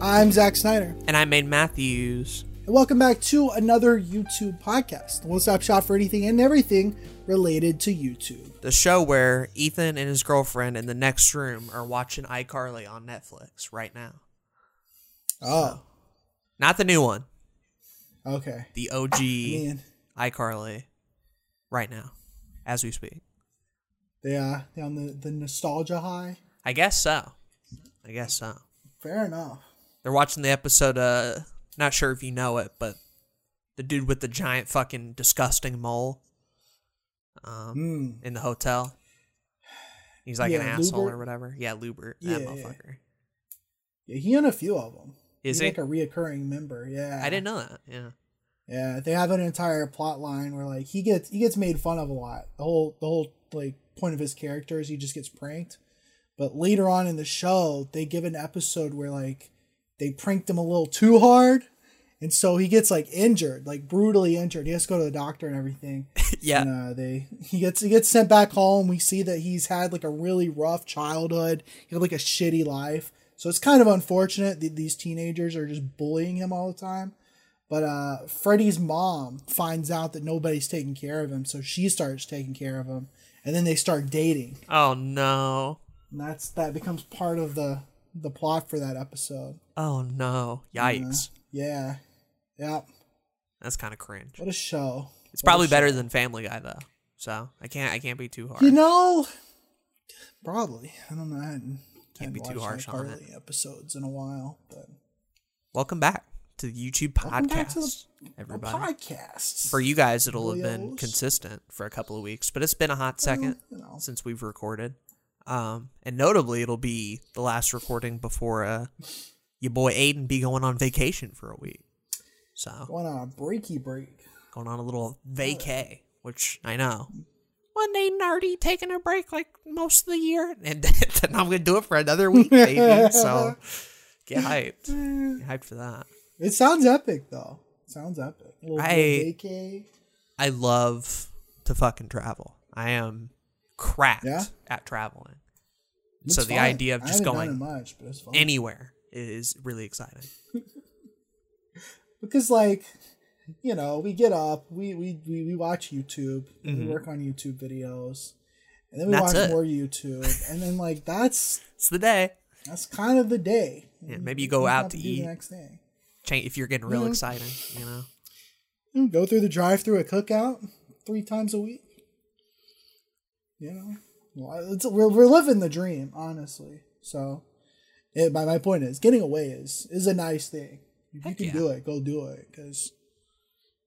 I'm Zack Snyder, And I'm made Matthews. and welcome back to another YouTube podcast, the one-stop shop for anything and everything related to YouTube. The show where Ethan and his girlfriend in the next room are watching iCarly on Netflix right now. Oh, Not the new one, okay. the OG Man, iCarly right now, as we speak. they uh, they on the the nostalgia high. I guess so. I guess so. Fair enough. They're watching the episode, uh, not sure if you know it, but the dude with the giant fucking disgusting mole um, Mm. in the hotel. He's like an asshole Lewbert. or whatever. Yeah, Lewbert. Yeah, that motherfucker. Yeah, he on a few of them. Is He's he? like a reoccurring member? Yeah, I didn't know that. Yeah. Yeah, they have an entire plot line where like he gets he gets made fun of a lot. The whole the whole like point of his character is he just gets pranked. But later on in the show, they give an episode where like they pranked him a little too hard, and so he gets like injured, like brutally injured. He has to go to the doctor and everything. Yeah. And, uh, they he gets he gets sent back home. We see that he's had like a really rough childhood. He had like a shitty life. So it's kind of unfortunate that these teenagers are just bullying him all the time. But uh, Freddie's mom finds out that nobody's taking care of him, so she starts taking care of him, and then they start dating, Oh no. and that's that becomes part of the the plot for that episode. Oh no. Yikes. Yeah, yeah. That's kind of cringe. What a show! It's What probably show. better than Family Guy though. So I can't I can't be too hard. You know, probably. I don't know. I hadn't, hadn't be too harsh on it. episodes in a while, but Welcome back to the YouTube back to podcast, the- everybody. podcasts For you guys, it'll have been consistent for a couple of weeks, but it's been a hot second you know. since we've recorded. Um, and notably, it'll be the last recording before uh, your boy Aiden be going on vacation for a week. So going on a breaky break. going on a little vacay, which I know. Wasn't Aiden already taking a break like most of the year? And then I'm gonna do it for another week, baby. so get hyped. Get hyped for that. It sounds epic though. Sounds epic. I- vacay. I love to fucking travel. I am cracked Yeah? at traveling. It's so the fun. idea of just going much, but it's fun. anywhere is really exciting. because like you know we get up we we we, we watch youtube Mhm. we work on youtube videos and then we That's watch it. more youtube and then like that's It's the day. that's kind of the day Yeah, maybe you go out to do eat. the next day Change if you're getting real Yeah. exciting, you know. Mm, go through the drive through a cookout three times a week you know Well, it's, we're, we're living the dream honestly so it, my, my point is getting away is is a nice thing if you can yeah. do it go do it because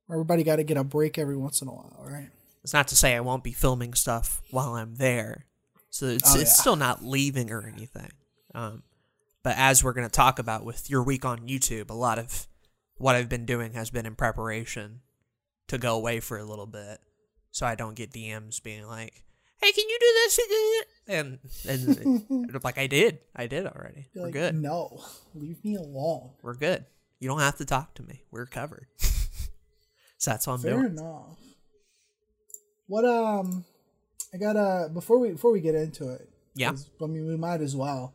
everybody got to get a break every once in a while right It's not to say I won't be filming stuff while I'm there. So it's Oh, it's yeah. still not leaving or anything. Um, but as we're going to talk about with your week on YouTube, a lot of what I've been doing has been in preparation to go away for a little bit, so I don't get DMs being like, "Hey, can you do this?" And and like I did, I did already. Be We're like, good. No, leave me alone. We're good. You don't have to talk to me. We're covered. so that's what I'm Fair doing. enough. What um, I gotta before we before we get into it. Yeah. I mean, we might as well.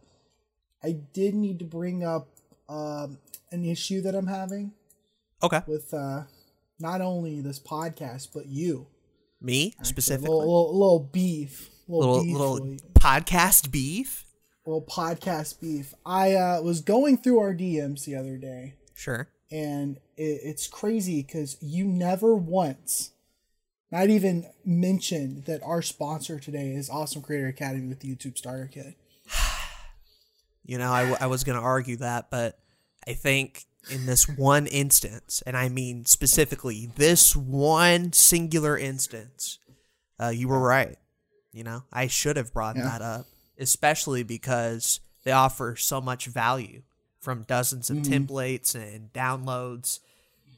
I did need to bring up um an issue that I'm having Okay, with uh not only this podcast but you me actually. specifically. A little, little, little beef, little, little beef, little, podcast beef. little podcast beef. I uh was going through our DMs the other day. Sure. and it, it's crazy because you never once not even mentioned that our sponsor today is awesome creator academy with the youtube starter kit You know, I, w- I was going to argue that, but I think in this one instance, and I mean specifically this one singular instance, uh, you were right. You know, I should have brought Yeah. that up, especially because they offer so much value from dozens of templates and downloads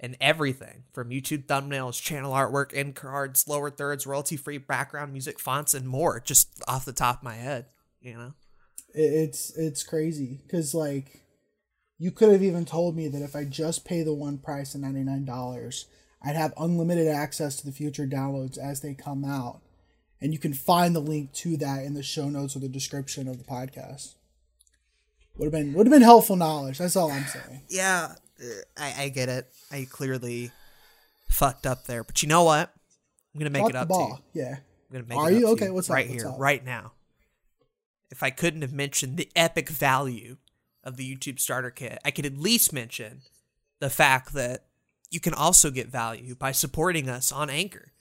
and everything from YouTube thumbnails, channel artwork, end cards, lower thirds, royalty free background music, fonts, and more, just off the top of my head, you know? It's it's crazy because like you could have even told me that if i just pay the one price of $99 i'd have unlimited access to the future downloads as they come out and you can find the link to that in the show notes or the description of the podcast Would have been would have been helpful knowledge. That's all I'm saying. Yeah, uh, I, I get it. I clearly fucked up there, but you know what? I'm gonna make Drop it up to you. Yeah. I'm gonna make Are it up you? to Okay, what's up? right What's here, up? right now. If I couldn't have mentioned the epic value of the YouTube starter kit, I could at least mention the fact that you can also get value by supporting us on Anchor.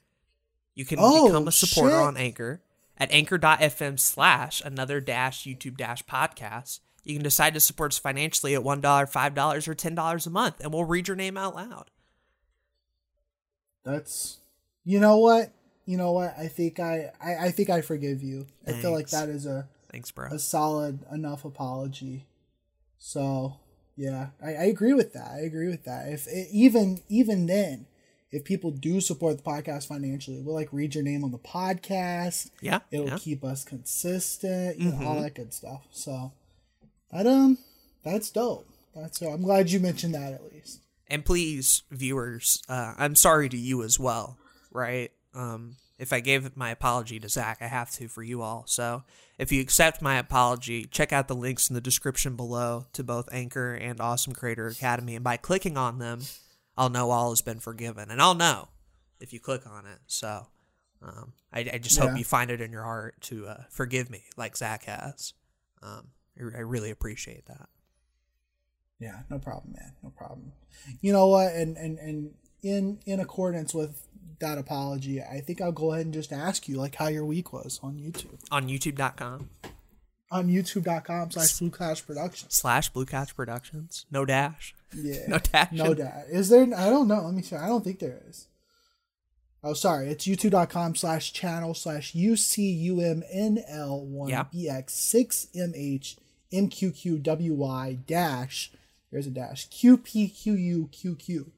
You can Oh, become a supporter shit. on Anchor at anchor.fm slash another dash YouTube dash podcast. You can decide to support us financially at $1, $5, or $10 a month, and we'll read your name out loud. That's you know what? You know what? I think I I, I think I forgive you. I feel like that is a Thanks, bro. a solid enough apology. So yeah, I, I agree with that. I agree with that. If it, even even then, if people do support the podcast financially, we'll like read your name on the podcast. Yeah. It'll yeah. keep us consistent, you know, all Mhm. that good stuff. So that um that's dope. That's I'm glad you mentioned that at least. and please viewers uh, i'm sorry to you as well right um, if i gave my apology to zach i have to for you all so if you accept my apology check out the links in the description below to both anchor and awesome creator academy and by clicking on them i'll know all has been forgiven and i'll know if you click on it so um, I, I just Yeah. hope you find it in your heart to uh, forgive me like zach has um, I, I really appreciate that Yeah, no problem, man. No problem. You know what? And and and in in accordance with that apology, I think I'll go ahead and just ask you like how your week was on YouTube. on youtube.com On youtube.com slash Blue Couch Productions. slash blue couch productions no dash Yeah. No dash. No dash. Is there I don't know. Let me see. I don't think there is. Oh sorry, it's youtube.com slash channel slash UCUMNL1BX6MHMQQWY dash there's a dash Q P Q U Q Q.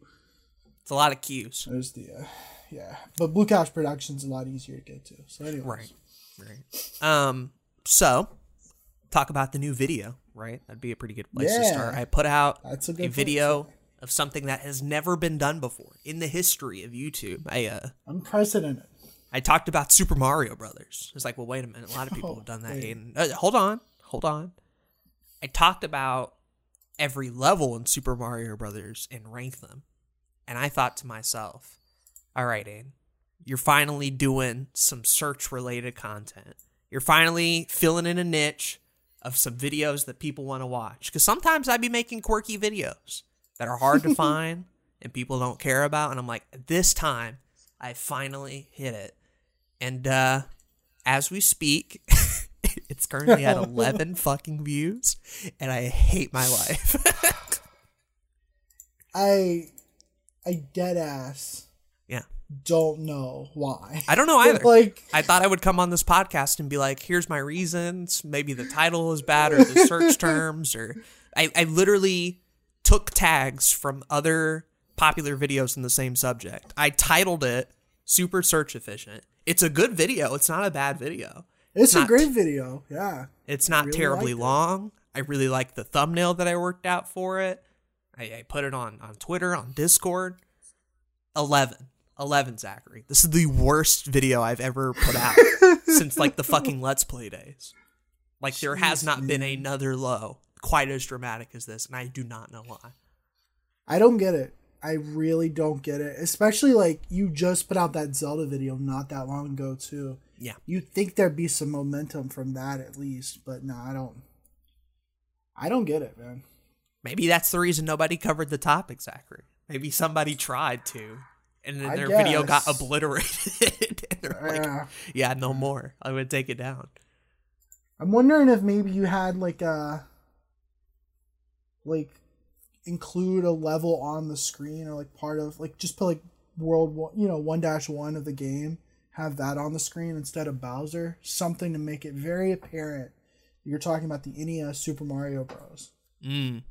It's a lot of cues. There's the, uh, yeah, but Blue Couch Productions a lot easier to get to. So anyway, Right. Right. Um. So, talk about the new video. Right. That'd be a pretty good place to start. I put out a a, video of something that has never been done before in the history of YouTube. I uh. unprecedented. I talked about Super Mario Brothers. It's like, well, wait a minute. A lot of people Oh, have done that. Aiden. Uh, hold on, hold on. I talked about every level in Super Mario Brothers and ranked them, and I thought to myself, "All right, Aiden, you're finally doing some search-related content. You're finally filling in a niche of some videos that people want to watch. Because sometimes I'd be making quirky videos that are hard to find and people don't care about, and I'm like, this time." I finally hit it. And uh as we speak, it's currently at 11 fucking views and I hate my life. I, I dead ass. Don't know why. I don't know either. like, I thought I would come on this podcast and be like, here's my reasons. Maybe the title is bad or the search terms or I, I literally took tags from other popular videos in the same subject. I titled it super search efficient. It's a good video. It's not a bad video. it's a not- great video. Yeah, It's not really terribly long. I really like the thumbnail that I worked out for it. I, I put it on on Twitter, on Discord. 11. 11, Zachary. This is the worst video I've ever put out since like the fucking Let's Play days. Like there has not been another low quite as dramatic as this, and I do not know why. I don't get it. I really don't get it. Especially like you just put out that Zelda video not that long ago too. Yeah. You'd think there'd be some momentum from that at least, but no, I don't. I don't get it, man. Maybe that's the reason nobody covered the topic, Zachary. Maybe somebody tried to, and then I their video got obliterated. and they're like, Yeah. yeah, no more. I would take it down. I'm wondering if maybe you had like a like include a level on the screen or like part of like just put like world one you know one dash one of the game have that on the screen instead of Bowser something to make it very apparent you're talking about the NES Super Mario Bros. Mm.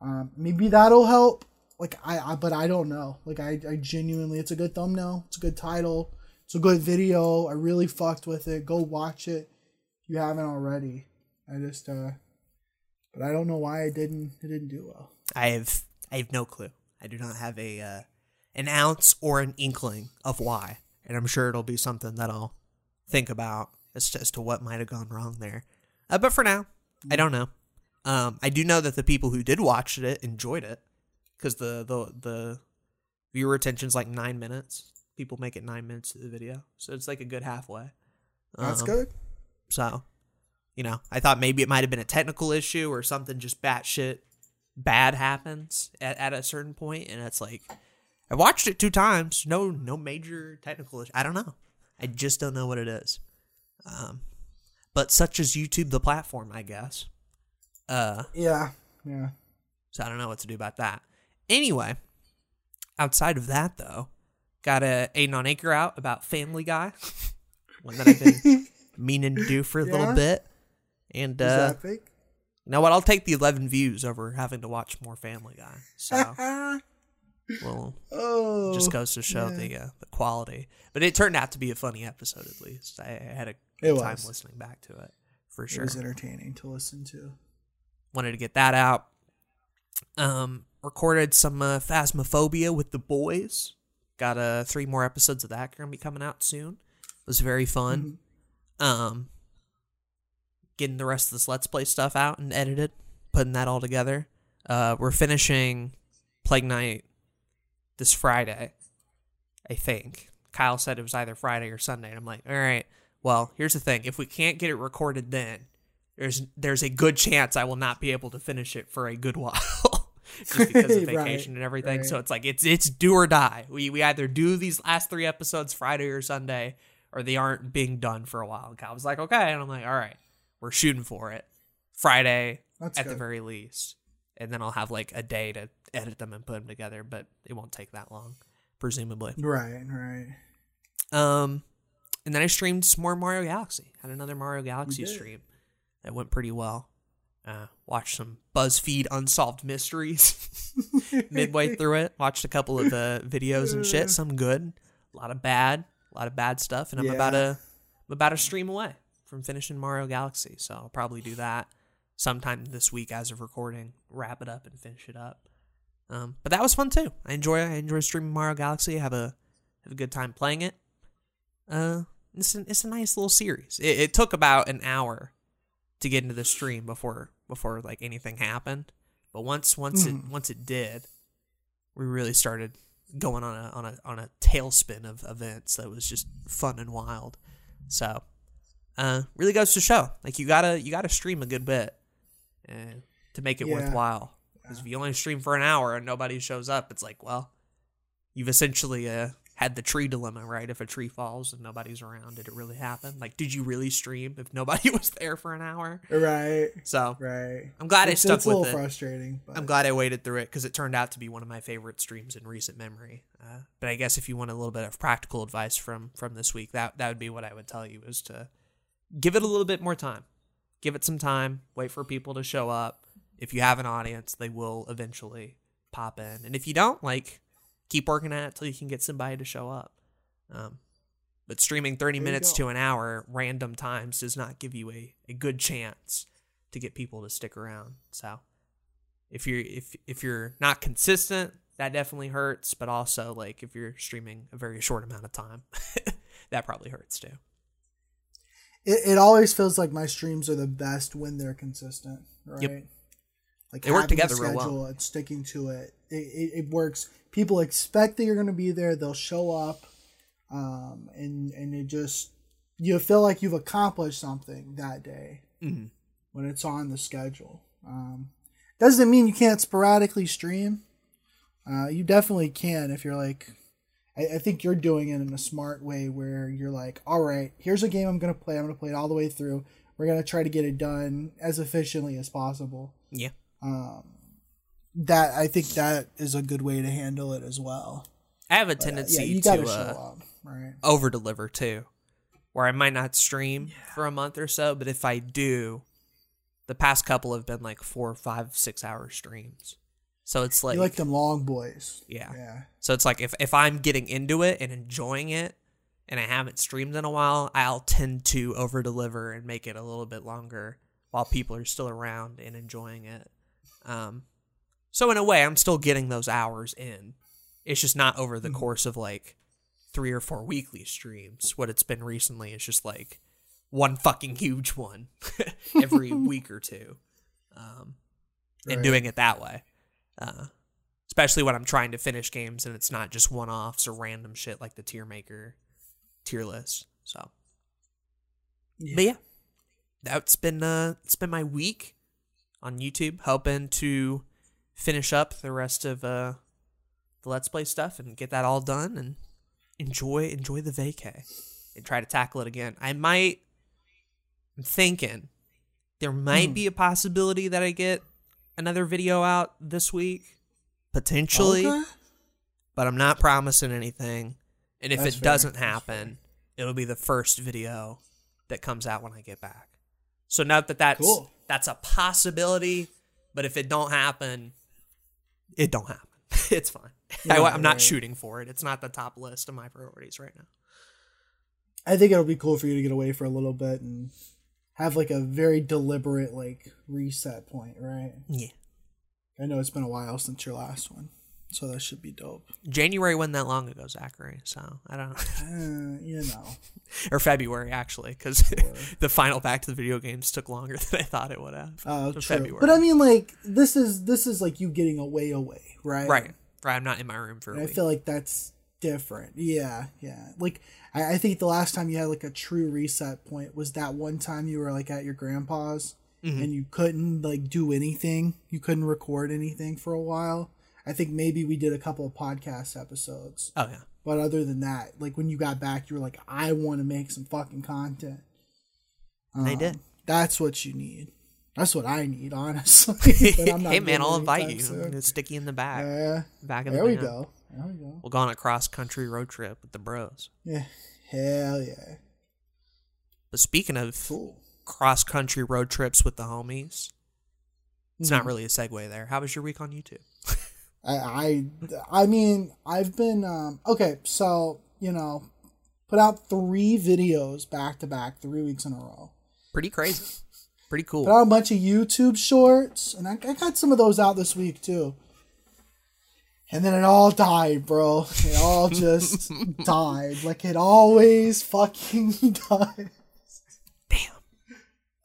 Um, maybe that'll help. Like I, I, but I don't know. Like I, I genuinely, it's a good thumbnail. It's a good title. It's a good video. I really fucked with it. Go watch it if you haven't already. I just, uh, but I don't know why it didn't. It didn't do well. I have I have no clue. I do not have a uh, an ounce or an inkling of why, and I'm sure it'll be something that I'll think about as to, as to what might have gone wrong there. Uh, but for now, I don't know. Um, I do know that the people who did watch it enjoyed it because the the the viewer retention's like nine minutes. People make it nine minutes to the video, so it's like a good halfway. That's Um, good. So, you know, I thought maybe it might have been a technical issue or something just batshit bad happens at, at a certain point, and it's like I watched it two times, no no major technical issue. I don't know. I just don't know what it is. Um, but such is YouTube, the platform, I guess. Uh, Yeah. Yeah. so I don't know what to do about that. Anyway, outside of that though, got a Aiden on Acre out about Family Guy, one that I've been meaning to do for a Yeah? little bit. And Is uh, that fake? you know what? I'll take the 11 views over having to watch more Family Guy. So, well, oh. just goes to show yeah. the uh, the quality. But it turned out to be a funny episode at least. I, I had a It time was. listening back to it for sure. It was entertaining to listen to. wanted to get that out. Um, recorded some uh, Phasmophobia with the boys. Got uh, three more episodes of that gonna be coming out soon. It was very fun. Um, getting the rest of this Let's Play stuff out and edited, putting that all together. Uh, we're finishing Plague Knight this Friday, I think. Kyle said it was either Friday or Sunday, and I'm like, all right. Well, here's the thing: if we can't get it recorded, then there's there's a good chance I will not be able to finish it for a good while, just because of Right, vacation and everything. So it's like it's it's do or die. We we either do these last three episodes Friday or Sunday, or they aren't being done for a while. And Kyle was like, okay, and I'm like, all right, we're shooting for it. Friday That's at the very least, and then I'll have like a day to edit them and put them together, but it won't take that long, presumably. Right, right. Um, and then I streamed some more Mario Galaxy. Had another Mario Galaxy stream that went pretty well. Uh, watched some BuzzFeed unsolved mysteries midway through it. Watched a couple of the videos and shit. Some good, a lot of bad, a lot of bad stuff. And I'm about Yeah. a, I'm about a stream away from finishing Mario Galaxy. So I'll probably do that sometime this week as of recording. Wrap it up and finish it up. Um, but that was fun too. I enjoy I enjoy streaming Mario Galaxy. I have a have a good time playing it. Uh, it's a, it's a nice little series. It, it took about an hour to get into the stream before before like anything happened. But once once it once it did, we really started going on a on a on a tailspin of events that was just fun and wild. So, uh, really goes to show like you gotta you gotta stream a good bit, uh, to make it Yeah. worthwhile. Because if you only stream for an hour and nobody shows up, it's like well, you've essentially uh, had the tree dilemma, right? If a tree falls and nobody's around, did it really happen? Like, did you really stream if nobody was there for an hour? Right, So right. I'm glad I stuck it's, stuck it's a with little it. frustrating, but I'm glad I waited through it because it turned out to be one of my favorite streams in recent memory. Uh, but I guess if you want a little bit of practical advice from from this week, that that would be what I would tell you is to give it a little bit more time. Give it some time. Wait for people to show up. If you have an audience, they will eventually pop in. And if you don't, like, keep working at it till you can get somebody to show up. Um, but streaming 30 There minutes to an hour random times does not give you a, a good chance to get people to stick around. So if you're if if you're not consistent, that definitely hurts. But also like if you're streaming a very short amount of time, that probably hurts too. it, it always feels like my streams are the best when they're consistent, right? Yep. Like They work together real well. schedule and sticking to it. It, it. it works. People expect that you're going to be there. They'll show up, um, and and it just you feel like you've accomplished something that day Mhm. when it's on the schedule. Um, doesn't mean you can't sporadically stream. Uh, you definitely can if you're like I, I think you're doing it in a smart way where you're like, all right, here's a game I'm gonna play. I'm gonna play it all the way through. We're gonna try to get it done as efficiently as possible. Yeah. That I think that is a good way to handle it as well. I have a Uh, tendency yeah, you to show uh, up, right? over deliver too, where I might not stream for a month or so, but if I do, the past couple have been like four, five, six hour streams. So it's like, you like them long boys. yeah. Yeah. So it's like if, if I'm getting into it and enjoying it and I haven't streamed in a while, I'll tend to over deliver and make it a little bit longer while people are still around and enjoying it. Um, so in a way, I'm still getting those hours in. It's just not over the course of like three or four weekly streams. What it's been recently is just like one fucking huge one every week or two. um, and Right. doing it that way. Uh, especially when I'm trying to finish games and it's not just one offs or random shit like the tier maker tier list. So, Yeah. but yeah, that's been uh, it's been my week on YouTube, helping to finish up the rest of uh, the Let's Play stuff and get that all done and enjoy enjoy the vacay and try to tackle it again. I might. I'm thinking there might Hmm. be a possibility that I get another video out this week, potentially, Okay. but I'm not promising anything. And if That's it fair. doesn't happen, it'll be the first video that comes out when I get back. So now that that's Cool. that's a possibility, but if it don't happen, it don't happen. it's fine. I, Yeah, I'm not right. shooting for it. It's not the top list of my priorities right now. I think it'll be cool for you to get away for a little bit and have like a very deliberate like reset point, right? Yeah. I know it's been a while since your last one, so that should be dope. January wasn't that long ago, Zachary. So I don't, Uh, you know, or February actually, because the final Back to the Video Games took longer than I thought it would have. uh, So true. February. But I mean, like this is this is like you getting away, away, right? right, right. I'm not in my room for I feel like that's different. Yeah, yeah. Like I, I think the last time you had like a true reset point was that one time you were like at your grandpa's Mm-hmm. and you couldn't like do anything. You couldn't record anything for a while. I think maybe we did a couple of podcast episodes. oh yeah, But other than that, like when you got back, you were like, I want to make some fucking content. they Um, did. That's what you need. That's what I need, honestly. I'm not hey man, I'll invite you. soon. It's sticky in the back, Uh, back the there we van. go. There we go. We'll go on a cross country road trip with the bros. Yeah. Hell yeah. But speaking of Cool. cross country road trips with the homies, it's Mm-hmm. not really a segue there. How was your week on YouTube? I, I I mean I've been um okay so you know put out three videos back to back three weeks in a row. Pretty crazy. Pretty cool. put out a bunch of YouTube shorts and I, I got some of those out this week too. And then it all died bro. It all just died. Like it always fucking died Damn.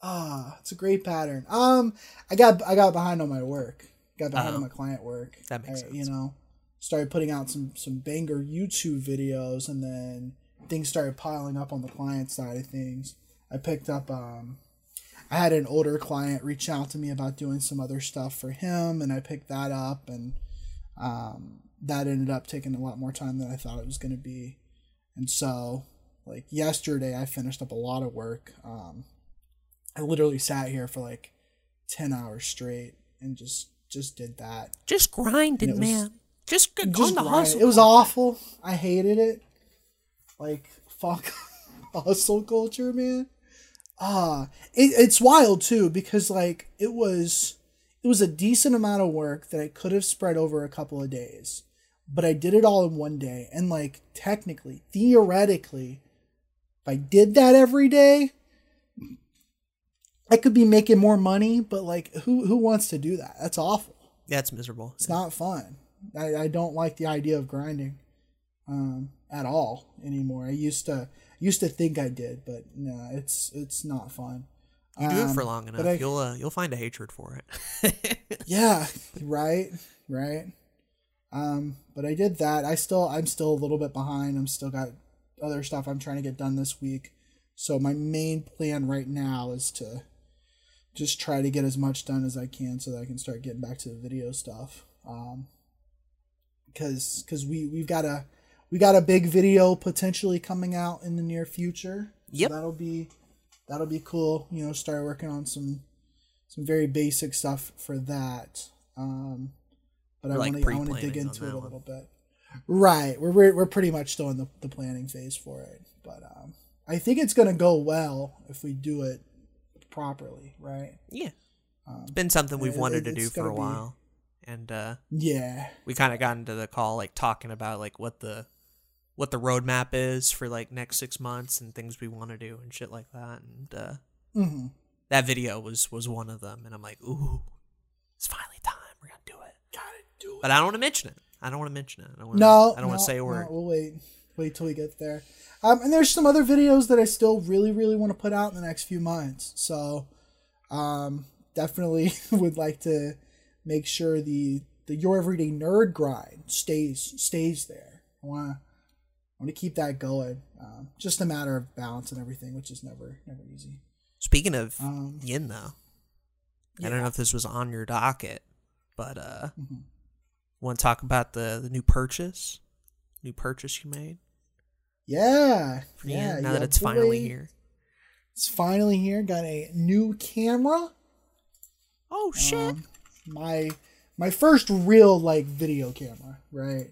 ah it's a great pattern. Um I got I got behind on my work got behind Oh. on my client work That makes I- sense. you know started putting out some some banger YouTube videos and then things started piling up on the client side of things. I picked up um I had an older client reach out to me about doing some other stuff for him and I picked that up and um that ended up taking a lot more time than I thought it was going to be. And so like yesterday I finished up a lot of work. Um I literally sat here for like 10 hours straight and just just did that Just grinding, it was- man. Just, just on the grind. hustle. It was awful. I hated it. Like fuck hustle culture, man. Ah, it, it's wild too because like it was it was a decent amount of work that I could have spread over a couple of days, but I did it all in one day. And like technically, theoretically, if I did that every day, I could be making more money. But like, who who wants to do that? That's awful yeah, it's miserable. it's not fun. I, I don't like the idea of grinding um, at all anymore. I used to used to think I did, but no, it's it's not fun. You do it for Um, long enough, I- you'll uh, you'll find a hatred for it. Yeah, right, right. Um, but I did that. I still I'm still a little bit behind. I'm still got other stuff I'm trying to get done this week. So my main plan right now is to just try to get as much done as I can so that I can start getting back to the video stuff. Um, because because we we've got a we got a big video potentially coming out in the near future. Yep. So that'll be that'll be cool. You know, start working on some some very basic stuff for that. Um, but I We're, like, want to I want to dig into it a one. little bit. Right, we're we're, we're pretty much still in the, the planning phase for it, but um, I think it's gonna go well if we do it properly, right? yeah, it's been something we've Um, it- wanted to do for a be- while, and uh, Yeah, we kind of got into the call like talking about like what the what the roadmap is for like next six months and things we want to do and shit like that. And uh, hmm that video was was one of them, and I'm like, ooh, it's finally time. We're gonna do it. gotta do it. But I don't want to mention it. I don't want to mention it. I don't wanna, No, I don't want to say a no, word. we'll wait, wait till we get there. Um, and there's some other videos that I still really, really want to put out in the next few months. So, um, definitely would like to make sure the the your everyday nerd grind stays stays there. I want to I want to keep that going. Um, just a matter of balance and everything, which is never never easy. Speaking of Um, yin, though, I don't know if this was on your docket, but uh, Mhm. want to talk about the the new purchase, new purchase you made? Yeah, yeah. now that it's finally here. It's finally here. Got a new camera. Oh shit! Um, my my first real like video camera, right?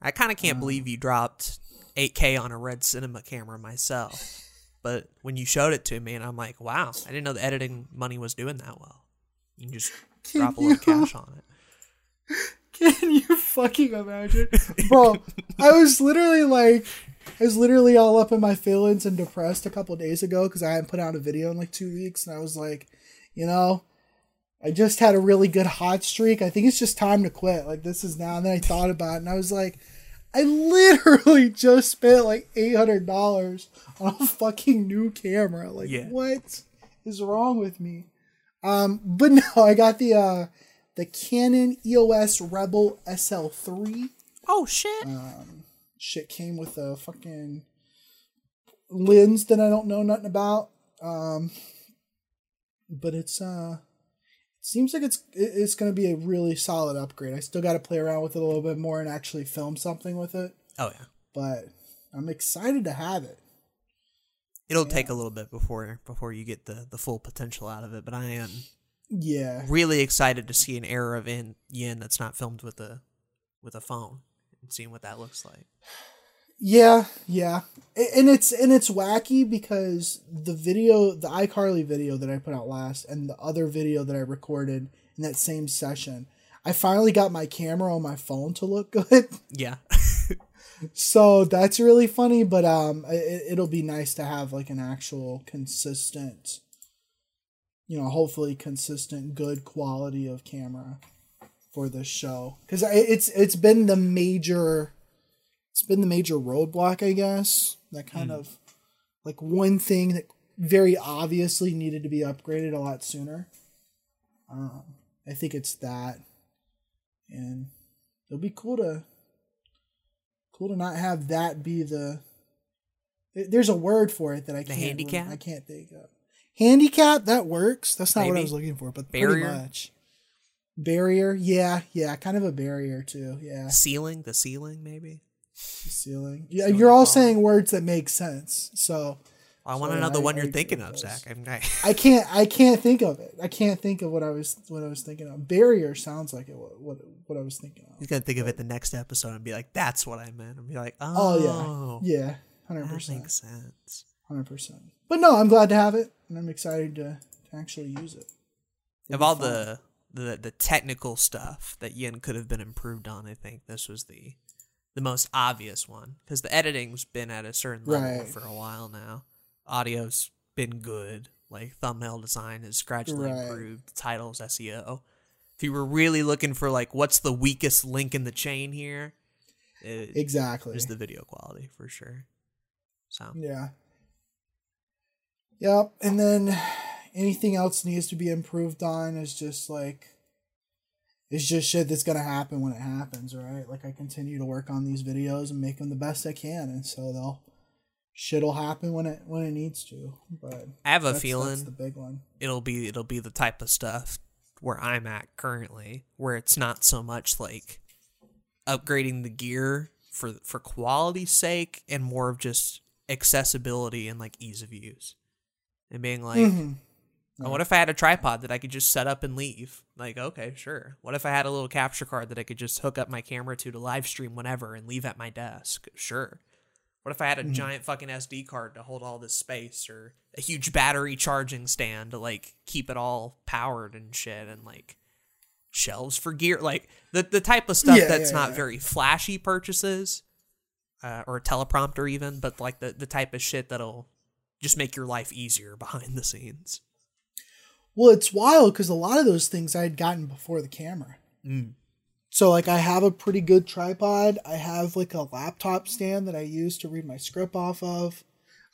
I kind of can't believe you dropped 8K on a Red Cinema camera myself. But when you showed it to me, and I'm like, wow, I didn't know the editing money was doing that well. You can just Can drop a little you- cash on it. Can you fucking imagine, bro? I was literally like, I was literally all up in my feelings and depressed a couple days ago because I hadn't put out a video in like two weeks, and I was like, you know, I just had a really good hot streak. I think it's just time to quit. Like this is now. And then I thought about it, and I was like, I literally just spent like eight hundred dollars on a fucking new camera. Like, Yeah. what is wrong with me? Um, but no, I got the uh the Canon EOS Rebel SL3. Oh shit! Shit came with a fucking lens that I don't know nothing about. Um, but it's uh, it seems like it's it's gonna be a really solid upgrade. I still got to play around with it a little bit more and actually film something with it. oh yeah, But I'm excited to have it. it'll take a little bit before before you get the the full potential out of it. But I am Yeah, really excited to see an era of in yin that's not filmed with a with a phone and seeing what that looks like. Yeah, yeah, and it's and it's wacky because the video, the iCarly video that I put out last, and the other video that I recorded in that same session, I finally got my camera on my phone to look good. Yeah, so that's really funny, but um, it, it'll be nice to have like an actual consistent, you know, hopefully consistent, good quality of camera for this show because it's it's been the major, it's been the major roadblock, I guess. That kind of like one thing that very obviously needed to be upgraded a lot sooner. Um, I think it's that, and it'll be cool to cool to not have that be the there's a word for it that I can't handicap? I can't think of. Handicap that works. That's not what I was looking for, but Barrier? pretty much. Barrier, yeah, yeah, kind of a barrier too. Yeah, ceiling, the ceiling maybe. ceiling. Yeah, Ceiling you're all saying words that make sense. So I want to know the one I you're agree thinking of. Zach. I'm, I, I can't I can't think of it. I can't think of what I was what I was thinking of. Barrier sounds like it what what, what I was thinking of. He's gonna think of it the next episode and be like, "That's what I meant," and be like, Oh "Oh, yeah, yeah, hundred percent makes sense." hundred percent. But no, I'm glad to have it, and I'm excited to, to actually use it. Of all the, the the technical stuff that Yin could have been improved on, I think this was the the most obvious one because the editing's been at a certain level Right. for a while now. Audio's been good. Like thumbnail design has gradually Right. improved. Titles, SEO. If you were really looking for like what's the weakest link in the chain here, it Exactly. is the video quality for sure. So Yeah. Yep. And then anything else needs to be improved on is just like it's just shit that's gonna happen when it happens, right? Like I continue to work on these videos and make them the best I can, and so they'll shit'll happen when it when it needs to. But I have a feeling that's the big one. it'll be it'll be the type of stuff where I'm at currently, where it's not so much like upgrading the gear for for quality's sake, and more of just accessibility and like ease of use, and being like, Mhm. "Oh, what if I had a tripod that I could just set up and leave? Like, okay, sure. What if I had a little capture card that I could just hook up my camera to to live stream whenever and leave at my desk? Sure. What if I had a giant fucking SD card to hold all this space or a huge battery charging stand to like keep it all powered and shit and like shelves for gear like the the type of stuff Yeah, that's yeah, not yeah. very flashy purchases uh, or a teleprompter even but like the the type of shit that'll just make your life easier behind the scenes. Well, it's wild because a lot of those things I had gotten before the camera. Mm. So like I have a pretty good tripod. I have like a laptop stand that I use to read my script off of.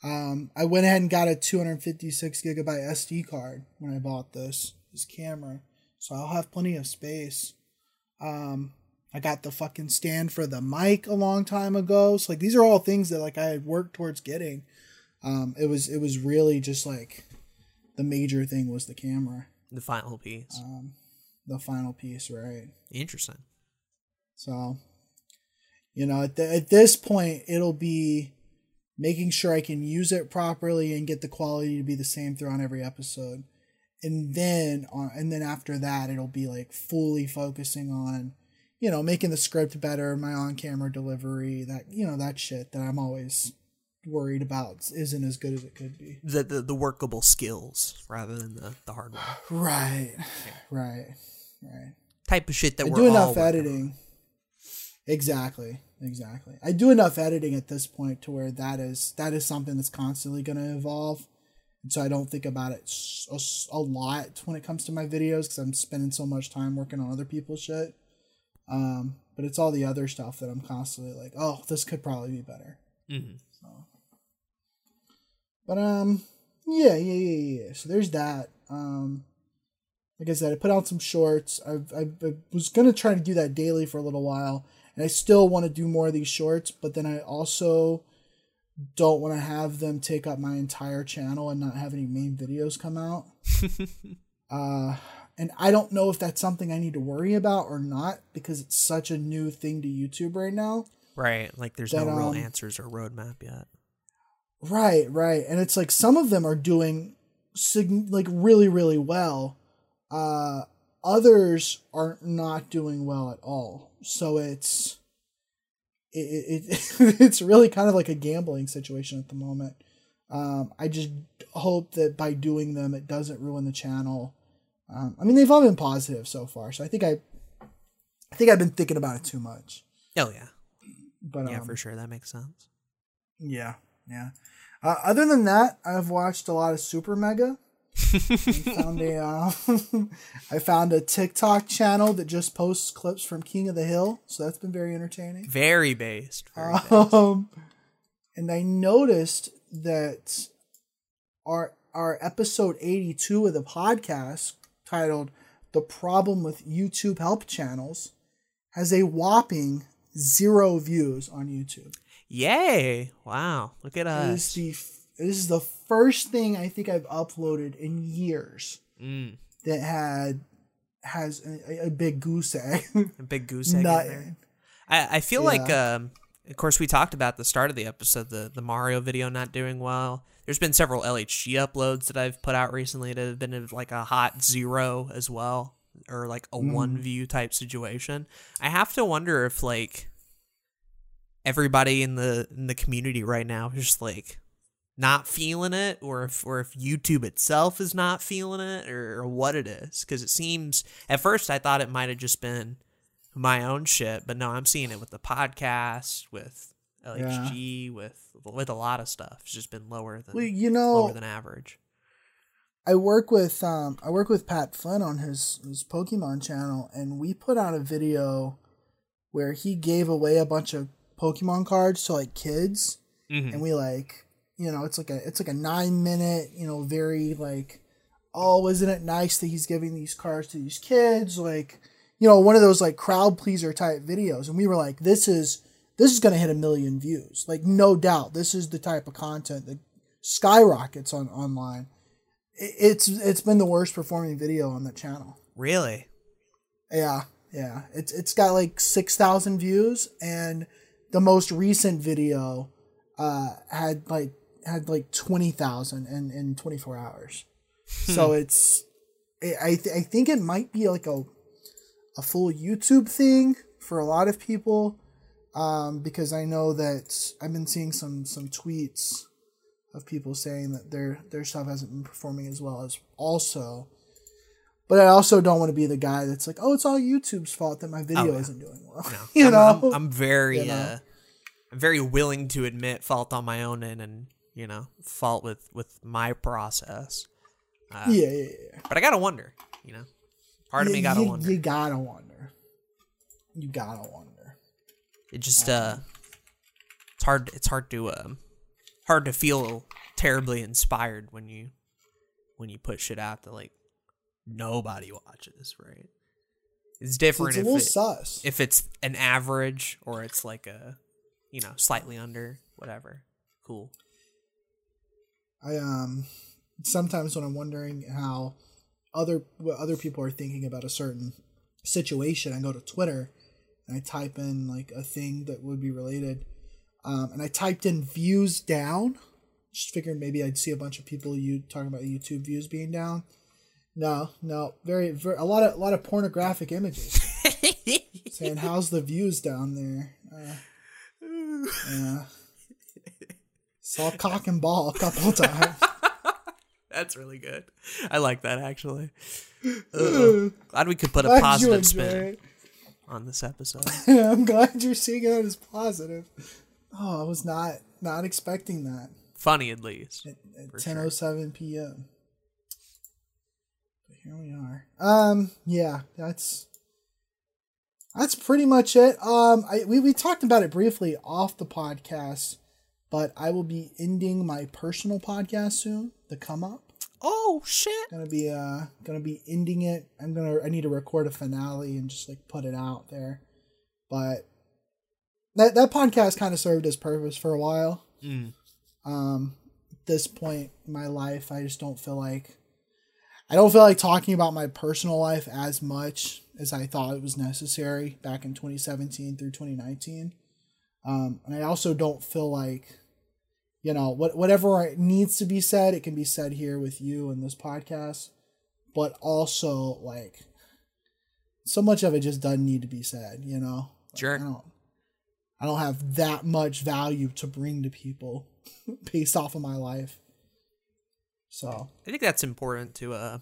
Um, I went ahead and got a 256 gigabyte SD card when I bought this. his camera, so I'll have plenty of space. Um, I got the fucking stand for the mic a long time ago. So like these are all things that like I had worked towards getting. Um, it was it was really just like the major thing was the camera, The final piece. um, the final piece, right? Interesting. So, you know, at, the, at this point, it'll be making sure I can use it properly and get the quality to be the same throughout every episode. And then on, and then after that, it'll be like fully focusing on, you know, making the script better, my on-camera delivery, that you know, that shit that I'm always worried about isn't as good as it could be. The the, the workable skills rather than the, the hardware. Right, right, right. Type of shit that I we're do all enough working on. editing. Exactly, exactly. I do enough editing at this point to where that is that is something that's constantly going to evolve, and so I don't think about it a lot when it comes to my videos because I'm spending so much time working on other people's shit. Um, but it's all the other stuff that I'm constantly like, oh, this could probably be better. Mhm. But um, yeah, yeah, yeah, yeah. So there's that. Um, like I said, I put out some shorts. I've, I, I was gonna try to do that daily for a little while, and I still want to do more of these shorts. But then I also don't want to have them take up my entire channel and not have any main videos come out. uh, and I don't know if that's something I need to worry about or not because it's such a new thing to YouTube right now. Right. Like there's That, no real um, answers or roadmap yet. Right, right. And it's like some of them are doing sig- like really really well. Uh others are not doing well at all. So it's it, it, it it's really kind of like a gambling situation at the moment. Um I just hope that by doing them it doesn't ruin the channel. Um I mean they've all been positive so far. So I think I I think I've been thinking about it too much. Oh yeah. But Yeah, um, for sure. That makes sense. Yeah, yeah. Uh, other than that, I've watched a lot of Super Mega. I found a, uh, I found a TikTok channel that just posts clips from King of the Hill, so that's been very entertaining. Very based. Very based. Um, and I noticed that our our episode eighty two of the podcast titled "The Problem with YouTube Help Channels" has a whopping zero views on YouTube. Yay! Wow. Look at It is us. the this is the first thing I think I've uploaded in years Mm. that had has a, a big goose egg. A big goose egg in there. I, I feel like um of course we talked about the start of the episode the the Mario video not doing well. There's been several LHG uploads that I've put out recently that have been like a hot zero as well or like a one view type situation. I have to wonder if like everybody in the in the community right now is just like not feeling it or if or if YouTube itself is not feeling it or, or what it is. Cuz it seems at first I thought it might have just been my own shit but no I'm seeing it with the podcast with LHG with with a lot of stuff. It's just been lower than well, you know, lower than average. I work with um I work with Pat Flynn on his his Pokemon channel, and we put out a video where he gave away a bunch of Pokemon cards to like kids, Mhm. and we like you know it's like a it's like a nine minute you know very like oh isn't it nice that he's giving these cards to these kids? Like you know one of those like crowd pleaser type videos. And we were like this is this is gonna hit a million views. Like no doubt this is the type of content that skyrockets on online. It- it's it's been the worst performing video on the channel. Really? Yeah, yeah. It's it's got like six thousand views, and the most recent video uh had like had like twenty thousand in in twenty four hours. so it's I I, th- I think it might be like a a full YouTube thing for a lot of people, um, because I know that I've been seeing some some tweets of people saying that their their stuff hasn't been performing as well as also. But I also don't want to be the guy that's like, oh, it's all YouTube's fault that my video yeah. isn't doing well. no you I'm, know, I'm, I'm very You know? uh I'm very willing to admit fault on my own end and you know fault with with my process uh, yeah, yeah, yeah. but I gotta wonder you know part of me gotta you, wonder You gotta wonder. You gotta wonder. It just uh, it's hard. It's hard to um, hard to feel terribly inspired when you when you put shit out that like nobody watches, right? It's different it's if it, sus. if it's an average or it's like a you know slightly under whatever. Cool. I um sometimes when I'm wondering how other what other people are thinking about a certain situation, I go to Twitter and I type in like a thing that would be related. Um, and I typed in views down. Just figured maybe I'd see a bunch of people you talking about YouTube views being down. No, no, very, very a lot of a lot of pornographic images saying how's the views down there. Uh, yeah. Saw cock and ball a couple times. That's really good. I like that actually. Glad we could put a positive spin it. on this episode. I'm glad you're seeing it as positive. Oh, I was not not expecting that Funny at least. at For 10:07 p.m. Here we are. Um, yeah, that's that's pretty much it. Um, I we we talked about it briefly off the podcast, but I will be ending my personal podcast soon. The come up. Oh shit! gonna be uh gonna be ending it i'm gonna i need to record a finale and just like put it out there but that that podcast kind of served its purpose for a while Mm. um at this point in my life i just don't feel like i don't feel like talking about my personal life as much as i thought it was necessary back in 2017 through 2019 um and i also don't feel like you know what whatever needs to be said it can be said here with you in this podcast but also like so much of it just doesn't need to be said you know? Like, Sure. i don't i don't have that much value to bring to people based off of my life so I think that's important to uh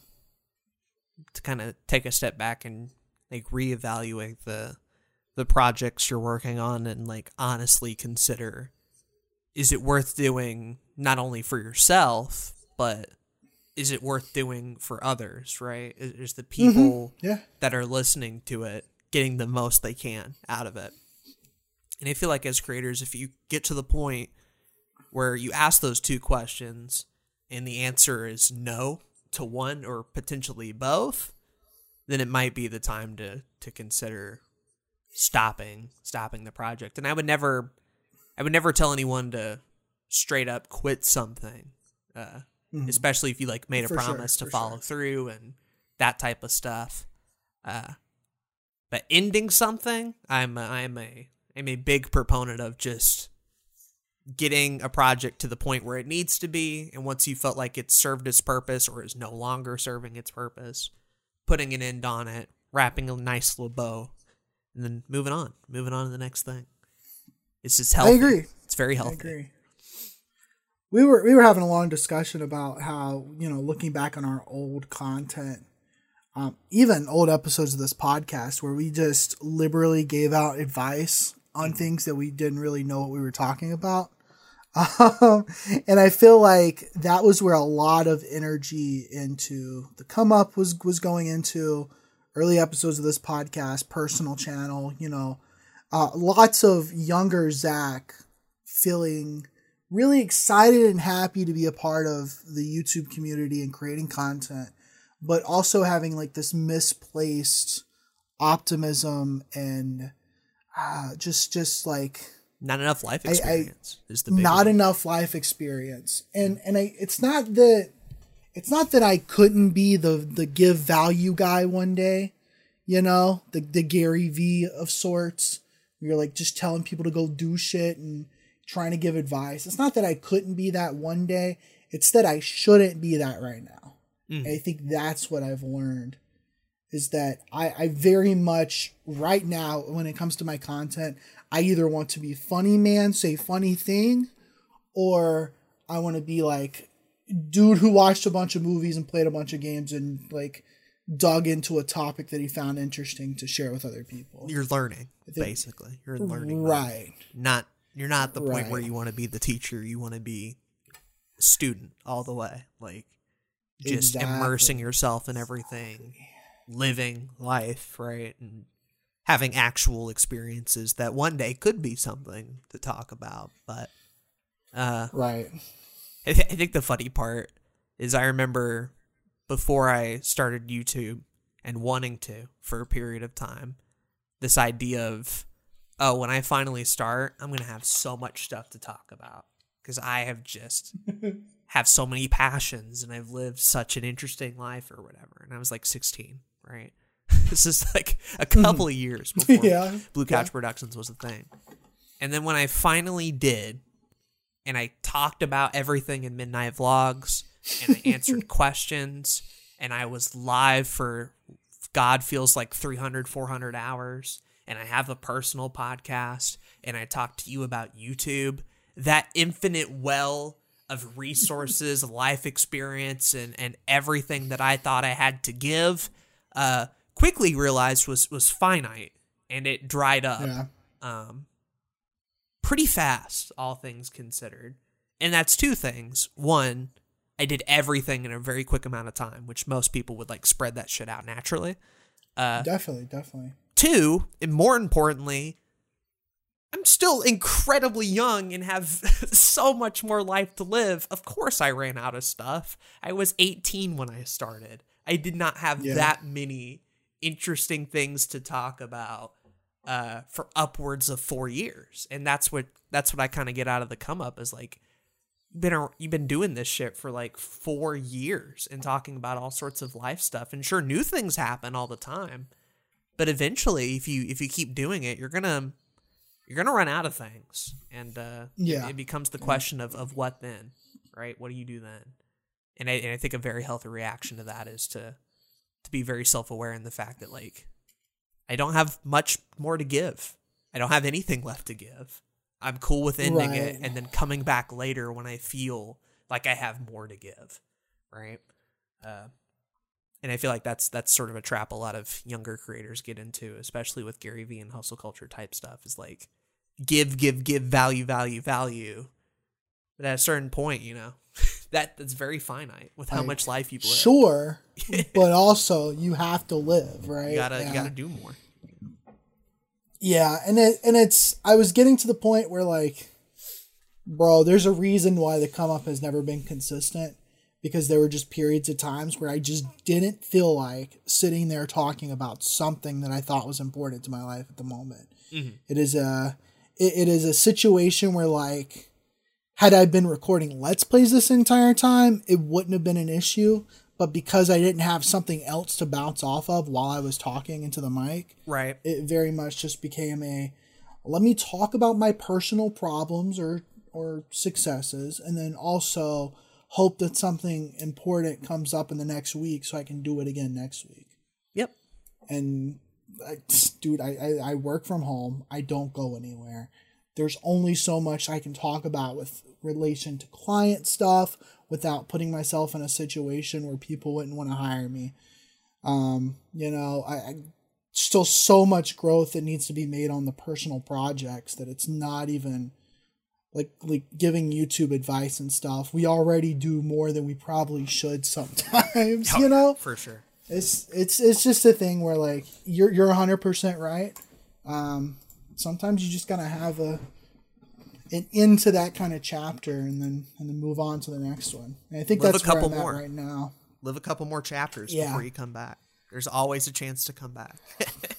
to kind of take a step back and like reevaluate the the projects you're working on and like honestly consider is it worth doing not only for yourself but is it worth doing for others right? Is, is the people yeah. that are listening to it getting the most they can out of it. And I feel like as creators, if you get to the point where you ask those two questions and the answer is no to one or potentially both, then it might be the time to to consider stopping stopping the project. And I would never I would never tell anyone to straight up quit something. Uh, especially if you like made a Mm-hmm. For sure, promise to follow sure. through and that type of stuff. Uh, but ending something, I'm a, I'm a I'm a big proponent of just getting a project to the point where it needs to be, and once you felt like it's served its purpose or is no longer serving its purpose, putting an end on it, wrapping a nice little bow, and then moving on, moving on to the next thing. It's just healthy. I agree. It's very i healthy. agree we were we were having a long discussion about how you know looking back on our old content um, even old episodes of this podcast where we just liberally gave out advice on things that we didn't really know what we were talking about. Um, and I feel like that was where a lot of energy into the come up was was going into early episodes of this podcast, personal channel, you know, uh, lots of younger Zach feeling really excited and happy to be a part of the YouTube community and creating content, but also having like this misplaced optimism and uh, just just like Not enough life I- I- experience is the big not one. enough life experience. And and i it's not that it's not that i couldn't be the the give value guy one day you know the the Gary Vee of sorts you're like just telling people to go do shit and trying to give advice. It's not that i couldn't be that one day. It's that i shouldn't be that right now. Mhm. i think that's what i've learned is that I, I very much right now when it comes to my content i either want to be funny man say funny thing or i want to be like dude who watched a bunch of movies and played a bunch of games and like dug into a topic that he found interesting to share with other people You're learning, think- basically. You're in learning. mode. right Not you're not at the point where you want to be the teacher. You want to be student all the way. Like just immersing yourself in everything, living life, right? And having actual experiences that one day could be something to talk about. But uh right I, th- I think the funny part is I remember before I started YouTube and wanting to for a period of time. This idea of, oh, when I finally start, I'm going to have so much stuff to talk about because I have just have so many passions and I've lived such an interesting life or whatever. And I was like 16, right? this is like a couple of years before Yeah, Blue Couch Productions was a thing. And then when I finally did, and I talked about everything in Midnight Vlogs, and I answered questions, and I was live for God feels like 300, 400 hours, and I have a personal podcast, and I talk to you about YouTube, that infinite well of resources, life experience, and, and everything that I thought I had to give, uh, quickly realized was, was finite, and it dried up Yeah. um, pretty fast, all things considered. And that's two things. One, I did everything in a very quick amount of time, which most people would like spread that shit out naturally. Uh, definitely, definitely. two, and more importantly, I'm still incredibly young and have so much more life to live. Of course, I ran out of stuff. I was 18 when I started. I did not have Yeah. that many interesting things to talk about uh, for upwards of four years, and that's what that's what I kind of get out of the come up is like you've been a, you've been doing this shit for like four years and talking about all sorts of life stuff, and sure, new things happen all the time but eventually if you if you keep doing it you're gonna you're gonna run out of things. And uh Yeah. it, it becomes the question of of what then right? What do you do then and I, and I think a very healthy reaction to that is to to be very self-aware in the fact that like i don't have much more to give i don't have anything left to give i'm cool with ending it and then coming back later when i feel like i have more to give right uh and I feel like that's that's sort of a trap a lot of younger creators get into, especially with Gary Vee and hustle culture type stuff. Is like give, give, give, value, value, value. But at a certain point, you know, that that's very finite with how Like, much life you've lived. Sure, but also you have to live, right? you gotta Yeah. you gotta do more. Yeah, and it and it's I was getting to the point where like bro, there's a reason why the come up has never been consistent because there were just periods of times where I just didn't feel like sitting there talking about something that I thought was important to my life at the moment. Mm-hmm. It is a it, it is a situation where like had I been recording let's plays this entire time, it wouldn't have been an issue, but because I didn't have something else to bounce off of while I was talking into the mic, Right. it very much just became a let me talk about my personal problems or or successes and then also hope that something important comes up in the next week so I can do it again next week. Yep. And I, dude, I, I I work from home. I don't go anywhere. There's only so much I can talk about with relation to client stuff without putting myself in a situation where people wouldn't want to hire me. Um, you know, I, I still so much growth that needs to be made on the personal projects that it's not even like like giving YouTube advice and stuff. We already do more than we probably should sometimes, you know? For sure. It's it's it's just a thing where like you're you're 100% right. Um sometimes you just got to have a an end to that kind of chapter and then and then move on to the next one. And I think Live a that's where couple more. right now. Live a couple more chapters Yeah. before you come back. There's always a chance to come back.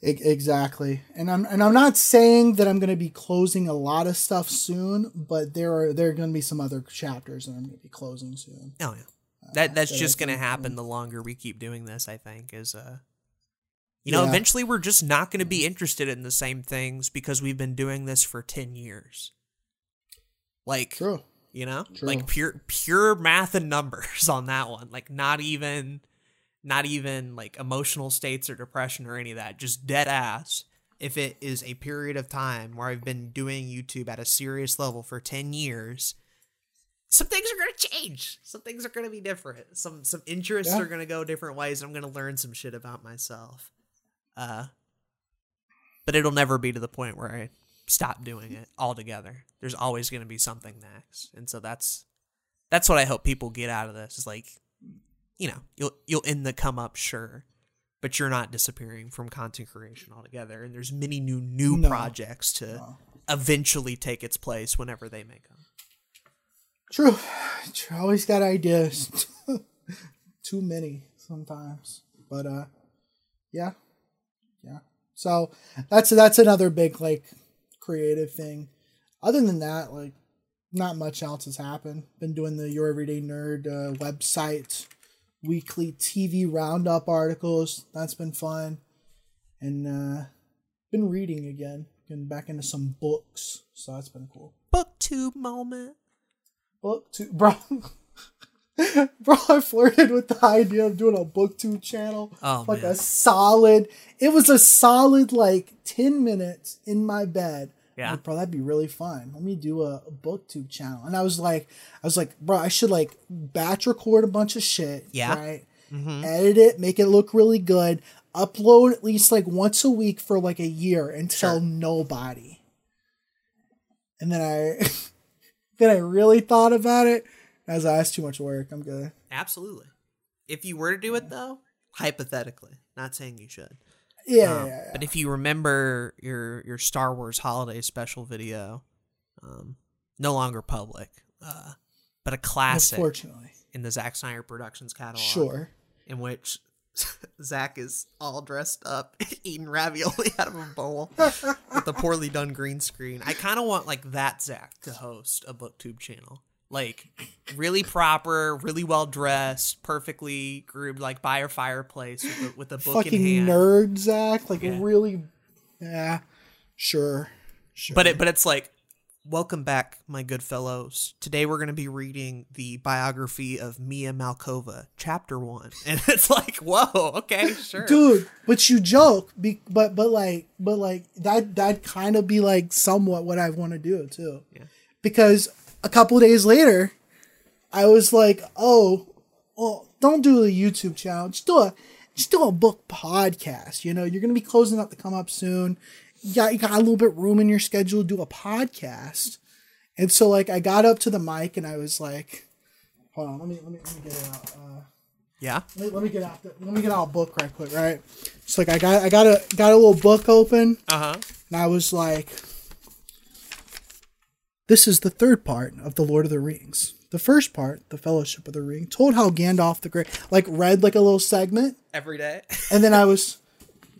Exactly. And I'm and I'm not saying that I'm going to be closing a lot of stuff soon, but there are there are going to be some other chapters that I'm going to be closing soon. Oh yeah. That that's that I just gonna happen the longer we keep doing this, I think, is uh you know, Yeah. eventually we're just not gonna be interested in the same things because we've been doing this for ten years. Like True. you know? True. Like pure pure math and numbers on that one. Like not even not even like emotional states or depression or any of that. Just dead ass. If it is a period of time where I've been doing YouTube at a serious level for 10 years, some things are going to change. Some things are going to be different. Some some interests Yeah. are going to go different ways. I'm going to learn some shit about myself. Uh but it'll never be to the point where I stop doing it altogether. There's always going to be something next. And so that's that's what I hope people get out of this is like you know, you'll you'll end the come up sure, but you're not disappearing from content creation altogether and there's many new new No. projects to eventually take its place whenever they make them. True. True. Always got ideas. Too many sometimes. But uh yeah. Yeah. So that's that's another big like creative thing. Other than that, like not much else has happened. Been doing the Your Everyday Nerd uh, website, weekly TV roundup articles. That's been fun. And uh been reading again. Getting back into some books. So that's been cool. Booktube moment. Book two bro. bro, I flirted with the idea of doing a booktube channel. Oh, like man. a solid it was a solid like 10 minutes in my bed. Yeah. Like, bro, that'd be really fun. Let me do a, a booktube channel. And I was like, I was like, bro, I should like batch record a bunch of shit. Yeah. Right. Mm-hmm. Edit it, make it look really good. Upload at least like once a week for like a year and tell Sure. nobody. And then I, then I really thought about it. I was that's too much work. I'm good. Absolutely. If you were to do it though, hypothetically, not saying you should. Yeah. Um, yeah, yeah. But if you remember your your Star Wars holiday special video, um, no longer public, uh, but a classic Unfortunately. in the Zack Snyder Productions catalog, Sure. in which Zach is all dressed up, eating ravioli out of a bowl with a poorly done green screen. I kind of want like that Zach to host a BookTube channel. Like really proper, really well dressed, perfectly groomed, like by a fireplace with a, with a book in Fucking hand. nerd, Zach. Like, Yeah. really. Yeah. Sure. Sure. But it but it's like, welcome back, my good fellows. Today we're gonna be reading the biography of Mia Malkova, chapter one, and it's like, whoa, okay, sure, dude but you joke be, but but like but like that that kind of be like somewhat what i want to do too Yeah. because a couple days later i was like oh well don't do a youtube channel. Just do a just do a book podcast you know? You're gonna be closing up to come up soon. You got, you got a little bit room in your schedule to do a podcast. And so like i got up to the mic and i was like hold on let me let me, let me get it out uh, yeah, let me, let me get out the, let me get out a book right quick, right? It's like I got I got a got a little book open. Uh huh, and I was like This is the third part of the Lord of the Rings. The first part, the Fellowship of the Ring, told how Gandalf the Great like read like a little segment every day. and then I was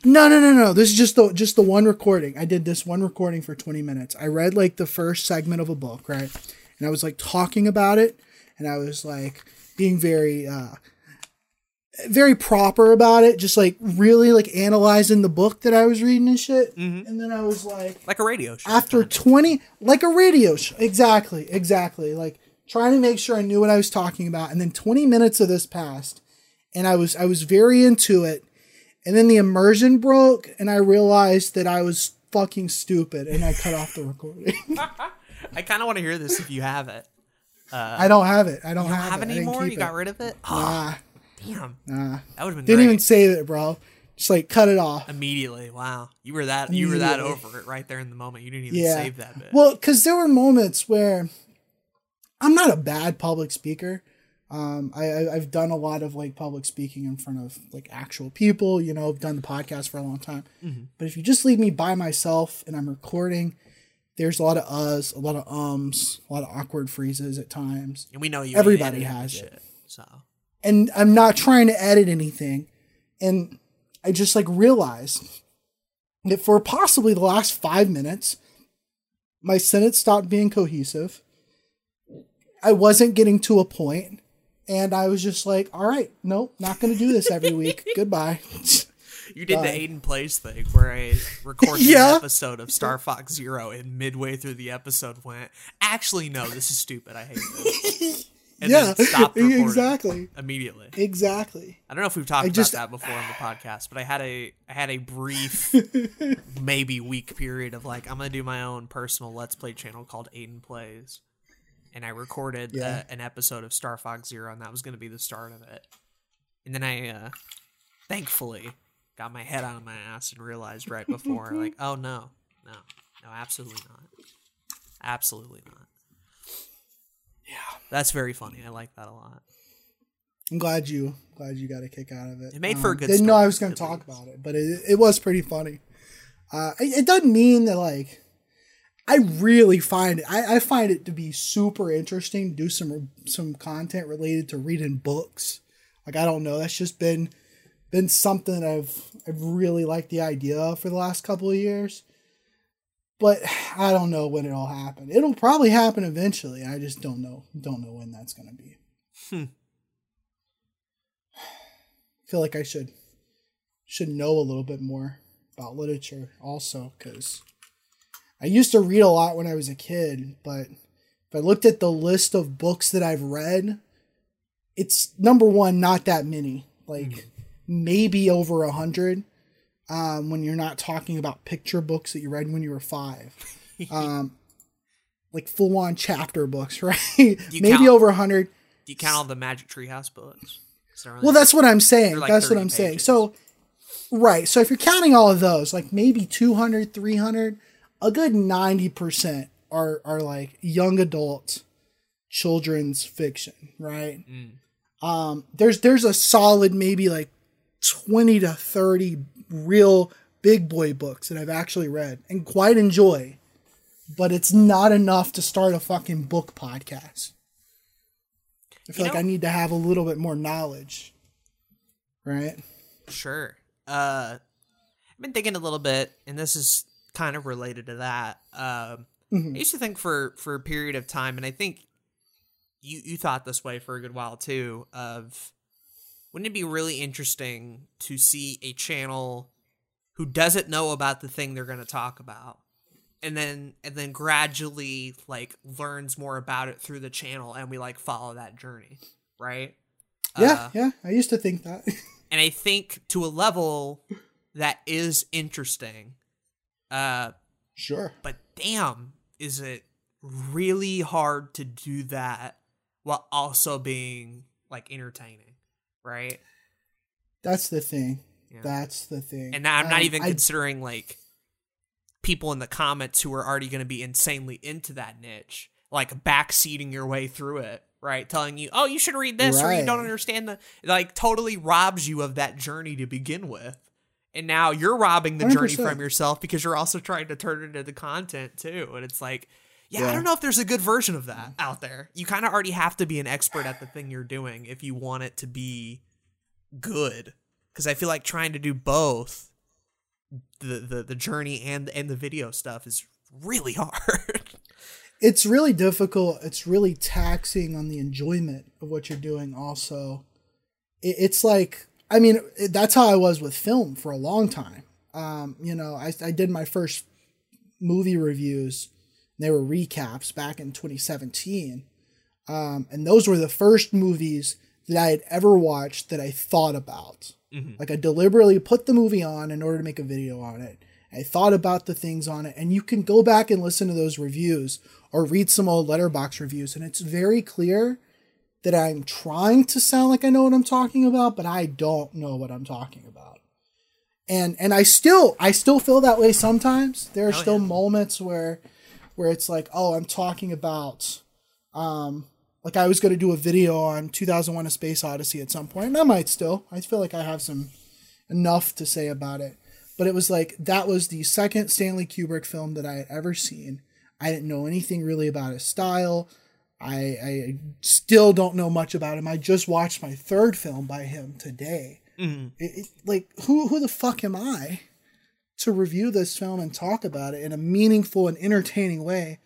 No, no, no, no. This is just the just the one recording. I did this one recording for 20 minutes. I read like the first segment of a book, right? And I was like talking about it and I was like being very uh very proper about it, just like really like analyzing the book that I was reading and shit. Mm-hmm. And then I was like like a radio show. after 20 like a radio show exactly exactly like trying to make sure i knew what i was talking about and then 20 minutes of this passed and i was i was very into it and then the immersion broke and i realized that i was fucking stupid and i cut off the recording I kind of want to hear this if you have it. Uh, i don't have it i don't, don't have, have it it anymore. You got rid of it. Nah, damn, nah. that would have been didn't great. even save it bro just like cut it off Immediately, wow, you were that you were that over it right there in the moment. You didn't even yeah save that bit. well because there were moments where i'm not a bad public speaker um, I, I've done a lot of like public speaking in front of like actual people. You know, I've done the podcast for a long time. Mm-hmm. But if you just leave me by myself and I'm recording, there's a lot of uhs, a lot of ums, a lot of awkward freezes at times. and we know you. everybody has it. shit, So And I'm not trying to edit anything. And I just like realized that for possibly the last five minutes, my sentence stopped being cohesive. I wasn't getting to a point, and I was just like, "All right, nope, not going to do this every week. Goodbye." you did the Aiden plays thing where I recorded Yeah. an episode of Star Fox Zero, and midway through the episode went, "Actually, no, this is stupid. I hate this." And yeah, then stopped recording exactly, immediately. exactly. I don't know if we've talked just- about that before on the podcast, but I had a I had a brief, maybe week period of like I'm gonna do my own personal Let's Play channel called Aiden Plays, and I recorded Yeah. uh, an episode of Star Fox Zero, and that was gonna be the start of it. And then I, uh, thankfully, got my head out of my ass and realized right before, like, oh no, no, no, absolutely not, absolutely not. Yeah, that's very funny. I like that a lot. I'm glad you glad you got a kick out of it. Um, It made for a good Didn't know I was going to talk least. about it, but it, it was pretty funny. Uh, it, it doesn't mean that like I really find it. I, I find it to be super interesting to do some some content related to reading books. Like I don't know. That's just been been something I've I've really liked the idea of for the last couple of years. But I don't know when it'll happen. It'll probably happen eventually. I just don't know don't know when that's gonna be. Hmm. I feel like I should should know a little bit more about literature also because I used to read a lot when I was a kid, but if I looked at the list of books that I've read, it's number one, not that many. Like mm. maybe over a hundred. Um, when you're not talking about picture books that you read when you were five. Um, like full on chapter books, right? maybe count, over a hundred. Do you count all the Magic Treehouse books? Well, that's what I'm saying. Like that's what I'm pages. saying. So, right. So if you're counting all of those, like maybe 200, 300, a good 90% are, are like young adult children's fiction, right? Mm. Um, there's, there's a solid maybe like 20 to 30 real big boy books that I've actually read and quite enjoy, but it's not enough to start a fucking book podcast. I feel you like know, I need to have a little bit more knowledge. Right? Sure. Uh I've been thinking a little bit, and this is kind of related to that. Um mm-hmm. I used to think for for a period of time, and I think you you thought this way for a good while too, of wouldn't it be really interesting to see a channel who doesn't know about the thing they're going to talk about and then and then gradually like learns more about it through the channel and we like follow that journey right? Yeah uh, yeah i used to think that. and i think to a level that is interesting uh sure. but damn is it really hard to do that while also being like entertaining right that's the thing yeah. that's the thing and i'm not um, even I, considering like people in the comments who are already going to be insanely into that niche, like backseating your way through it, right? Telling you, oh, you should read this right. or you don't understand the, like, totally robs you of that journey to begin with. And now you're robbing the 100%. journey from yourself because you're also trying to turn it into content too. And it's like, yeah, yeah. I don't know if there's a good version of that out there. You kind of already have to be an expert at the thing you're doing if you want it to be good. Because I feel like trying to do both the, the the journey and and the video stuff is really hard. it's really difficult. It's really taxing on the enjoyment of what you're doing. Also, it, it's like I mean it, that's how I was with film for a long time. Um, you know, I I did my first movie reviews. They were recaps back in 2017. Um, and those were the first movies that I had ever watched that I thought about. Mm-hmm. Like I deliberately put the movie on in order to make a video on it. I thought about the things on it, and you can go back and listen to those reviews or read some old Letterboxd reviews, and it's very clear that I'm trying to sound like I know what I'm talking about, but I don't know what I'm talking about. And and I still I still feel that way sometimes. There are oh, still yeah. moments where where it's like, oh, I'm talking about um like I was going to do a video on 2001: A Space Odyssey at some point, and I might still. I feel like I have some enough to say about it. But it was like that was the second Stanley Kubrick film that I had ever seen. I didn't know anything really about his style. I, I still don't know much about him. I just watched my third film by him today. Mm-hmm. It, it, like who who the fuck am I to review this film and talk about it in a meaningful and entertaining way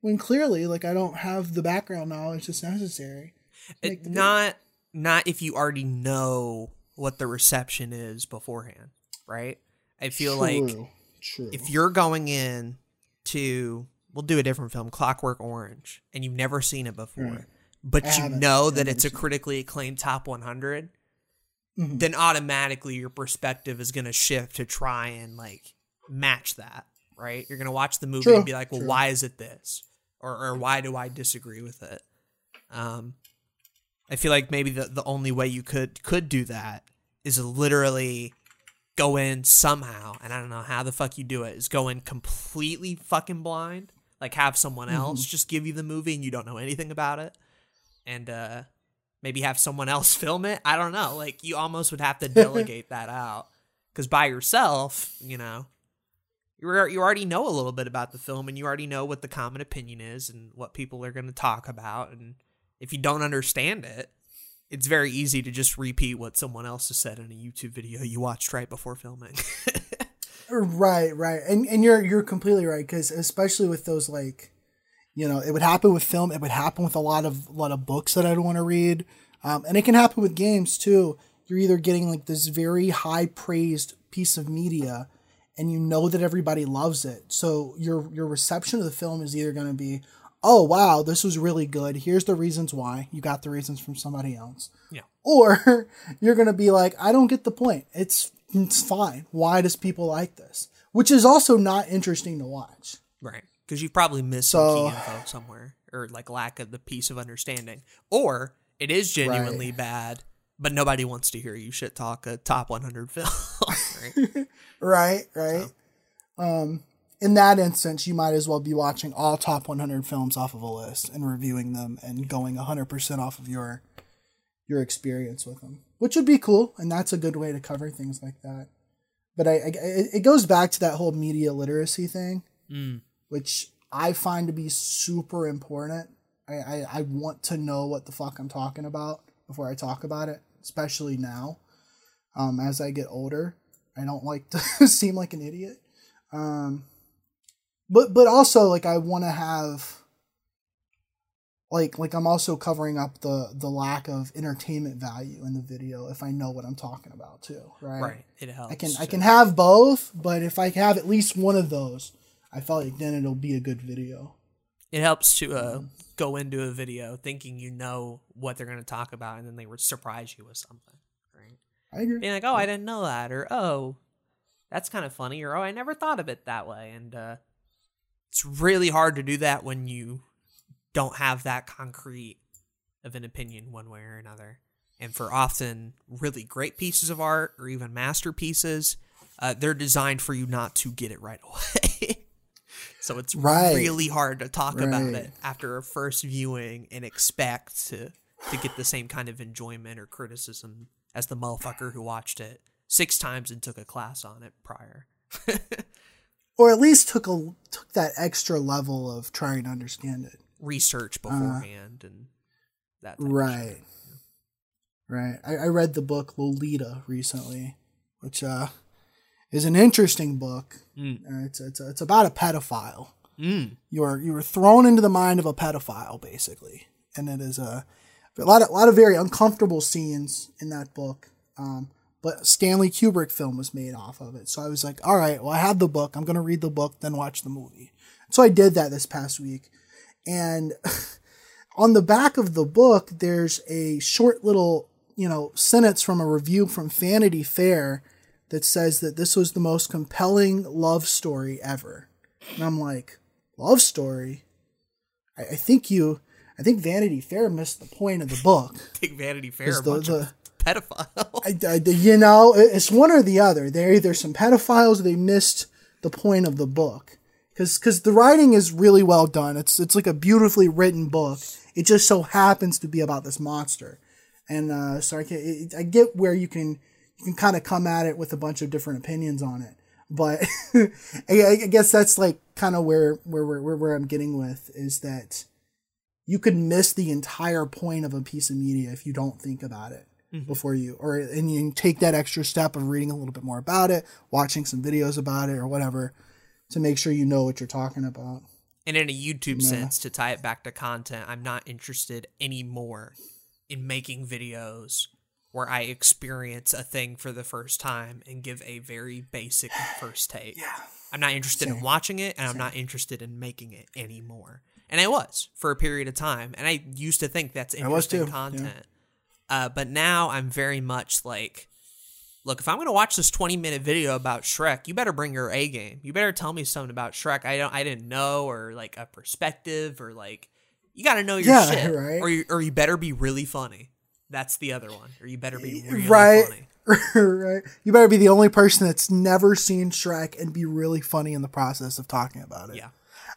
when clearly like I don't have the background knowledge that's necessary. It, not not if you already know what the reception is beforehand, right? I feel True. like True. if you're going in to we'll do a different film, Clockwork Orange, and you've never seen it before, right. but I you know that it's a critically acclaimed top 100, mm-hmm. then automatically your perspective is going to shift to try and like match that, right? You're going to watch the movie True. and be like, well, True. why is it this? or, or why do I disagree with it? Um, I feel like maybe the, the only way you could could do that is literally go in somehow, and I don't know how the fuck you do it, is go in completely fucking blind. Like have someone mm-hmm. else mm-hmm. just give you the movie and you don't know anything about it. And uh maybe have someone else film it. I don't know. Like you almost would have to delegate that out. Cause by yourself, you know, you you already know a little bit about the film and you already know what the common opinion is and what people are going to talk about and if you don't understand it it's very easy to just repeat what someone else has said in a YouTube video you watched right before filming. Right, right, and and you're you're completely right because especially with those like, you know, it would happen with film. It would happen with a lot of a lot of books that I'd want to read, um, and it can happen with games too. You're either getting like this very high praised piece of media, and you know that everybody loves it, so your your reception of the film is either going to be, oh wow, this was really good. Here's the reasons why. You got the reasons from somebody else. Yeah. Or you're going to be like, I don't get the point. It's it's fine. Why does people like this? Which is also not interesting to watch. right. Because you've probably missed So- some key info somewhere or like lack of the piece of understanding. Or it is genuinely bad, but nobody wants to hear you shit talk a top 100 film. right? Right, right. Um, in that instance, you might as well be watching all top 100 films off of a list and reviewing them and going 100% off of your your experience with them, which would be cool, and that's a good way to cover things like that. But I, I it it goes back to that whole media literacy thing, Mm. Which I find to be super important. I, I, I want to know what the fuck I'm talking about before I talk about it, especially now. Um, as I get older, I don't like to seem like an idiot. Um, but but also like I want to have like like I'm also covering up the the lack of entertainment value in the video if I know what I'm talking about too, right? Right. It helps. I can I can have both, but if I have at least one of those, I felt like then it'll be a good video. It helps to uh, go into a video thinking you know what they're going to talk about, and then they would surprise you with something. Right. I agree. being like, "Oh, I didn't know that," or "Oh, that's kind of funny," or "Oh, I never thought of it that way." And uh, it's really hard to do that when you don't have that concrete of an opinion one way or another. And for often really great pieces of art or even masterpieces, uh, they're designed for you not to get it right away. So it's Right. really hard to talk about it after a first viewing and expect to to get the same kind of enjoyment or criticism as the motherfucker who watched it six times and took a class on it prior. Or at least took a took that extra level of trying to understand it. Research beforehand and that. Right. Right. I, I read the book Lolita recently, which uh is an interesting book. Mm. Uh, it's it's it's about a pedophile. Mm. You are you were thrown into the mind of a pedophile, basically, and it is a a lot of a lot of very uncomfortable scenes in that book. Um, but Stanley Kubrick film was made off of it, so I was like, all right, well, I have the book. I'm gonna read the book, then watch the movie. So I did that this past week, and on the back of the book, there's a short little you know sentence from a review from Vanity Fair that says that this was the most compelling love story ever. And I'm like, love story? I, I think you, I think Vanity Fair missed the point of the book. Big Vanity Fair, the- bunch pedophile. I, I- you know, it's one or the other. They're either some pedophiles or they missed the point of the book. Because because the writing is really well done. It's it's like a beautifully written book. It just so happens to be about this monster, and uh, so I can it, I get where you can you can kind of come at it with a bunch of different opinions on it. But I, I guess that's like kind of where where, where where I'm getting with is that you could miss the entire point of a piece of media if you don't think about it mm-hmm. before you or and you take that extra step of reading a little bit more about it watching some videos about it or whatever to make sure you know what you're talking about. And in a YouTube sense, to tie it back to content, I'm not interested anymore in making videos where I experience a thing for the first time and give a very basic first take. yeah I'm not interested in watching it and I'm not interested in making it anymore. And I was for a period of time. And I used to think that's interesting too, yeah. content. Uh, but now I'm very much like, look, if I'm going to watch this 20 minute video about Shrek, you better bring your A game. You better tell me something about Shrek I don't I didn't know or like a perspective or like you got to know your Yeah, shit right. or you, or you better be really funny. That's the other one. Or you better be really right funny. right you better be the only person that's never seen shrek and be really funny in the process of talking about it Yeah.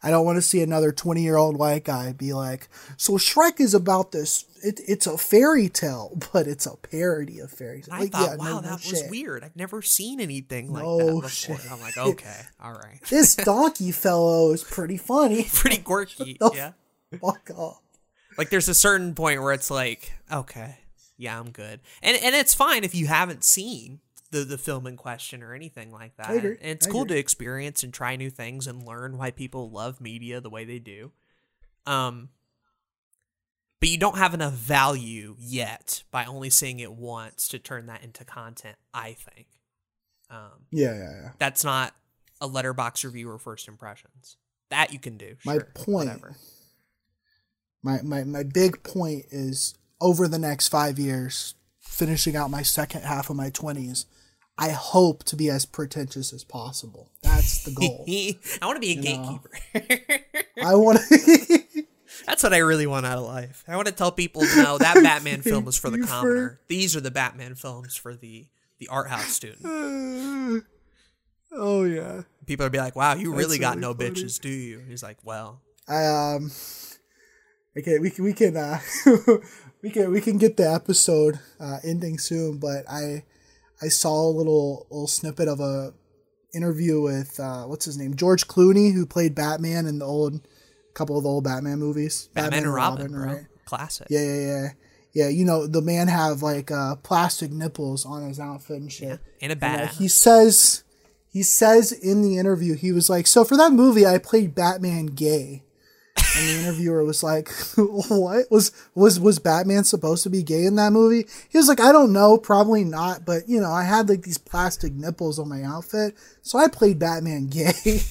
I don't want to see another 20 year old white guy be like, so Shrek is about this. It, it's a fairy tale, but it's a parody of fairy tales. I Like, thought, yeah, wow, no- no that was shit. weird. I've never seen anything like No that before. shit. I'm like, okay, all right. This donkey fellow is pretty funny. Pretty quirky, yeah. Fuck off. Like there's a certain point where it's like, okay, yeah, I'm good. And and it's fine if you haven't seen the the film in question or anything like that. And it's I cool agree. to experience and try new things and learn why people love media the way they do. Um but you don't have enough value yet by only seeing it once to turn that into content, I think. Um Yeah, yeah, yeah. that's not a Letterboxd review or first impressions. That you can do. My sure, point- Whatever. My, my my big point is over the next five years, finishing out my second half of my twenties, I hope to be as pretentious as possible. That's the goal. I want to be a know. gatekeeper. I want to. That's what I really want out of life. I want to tell people, no, that Batman film was for the commoner. These are the Batman films for the the art house student. oh yeah. People would be like, "Wow, you really got really no funny. bitches, do you?" He's like, "Well, I um. Okay, we can we can uh, we can we can get the episode uh, ending soon, but I I saw a little little snippet of a interview with uh, what's his name George Clooney who played Batman in the old couple of the old Batman movies. Batman, and Robin, bro, classic." Yeah, yeah, yeah. Yeah, you know the man have like uh, plastic nipples on his outfit and shit. And a And, uh, he says he says in the interview he was like, so for that movie I played Batman gay. And the interviewer was like, "What was was was Batman supposed to be gay in that movie?" He was like, "I don't know, probably not, but you know, I had like these plastic nipples on my outfit, so I played Batman gay."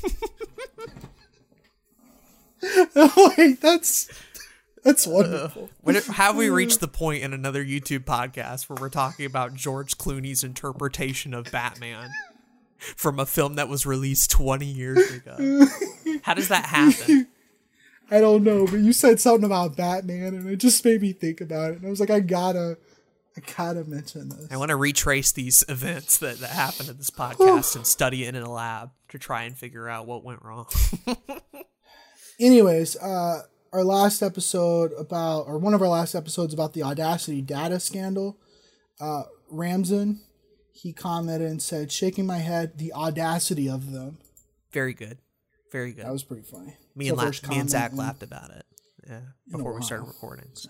Like, that's that's uh, wonderful. When it- have we reached the point in another YouTube podcast where we're talking about George Clooney's interpretation of Batman from a film that was released 20 years ago? How does that happen? I don't know, but you said something about Batman, and it just made me think about it. And I was like, I gotta, I gotta mention this. I want to retrace these events that, that happened in this podcast and study it in a lab to try and figure out what went wrong. Anyways, uh, our last episode about, or one of our last episodes about the Audacity data scandal, uh, Ramsden, he commented and said, shaking my head, the audacity of them. Very good. Very good. That was pretty funny. me, and La- me and Zach laughed about it. Yeah. Before we started recording. So.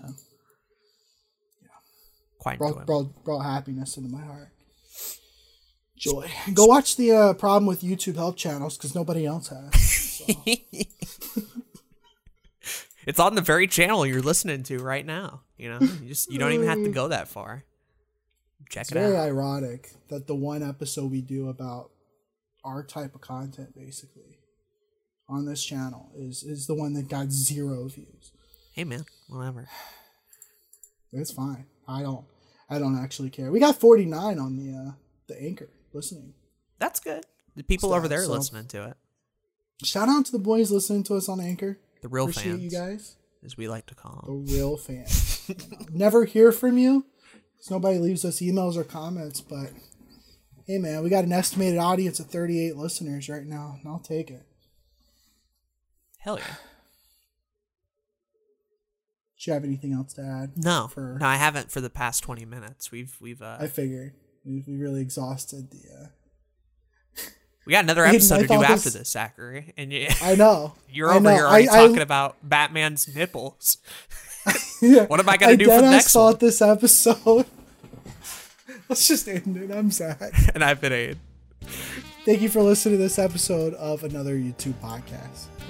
Yeah. Quite Brought, brought, brought happiness into my heart. Joy. Go watch the uh, problem with YouTube help channels because nobody else has. It's on the very channel you're listening to right now. You know, you just you don't even have to go that far. Check It's it very out. ironic that the one episode we do about our type of content, basically, on this channel is is the one that got zero views. Hey man, whatever. It's fine. I don't. I don't actually care. We got forty nine on the uh, the anchor listening. That's good. The people Stuff, over there so- listening to it, Shout out to the boys listening to us on Anchor. the real Appreciate fans, you guys. as we like to call them. The real fans. You know, Never hear from you. nobody leaves us emails or comments, but hey man, we got an estimated audience of 38 listeners right now, and I'll take it. Hell yeah. Do you have anything else to add? No, For no, I haven't for the past twenty minutes. We've we've uh, I figured we we really exhausted the. Uh, we got another episode I to do after this- Zachary, and you, I know you're I over know. here already I- I- talking about Batman's nipples. Yeah, What am I gonna do for the next thought one? this episode. Let's just end it. I'm Zach. and I've been Aid. Thank you for listening to this episode of another YouTube podcast.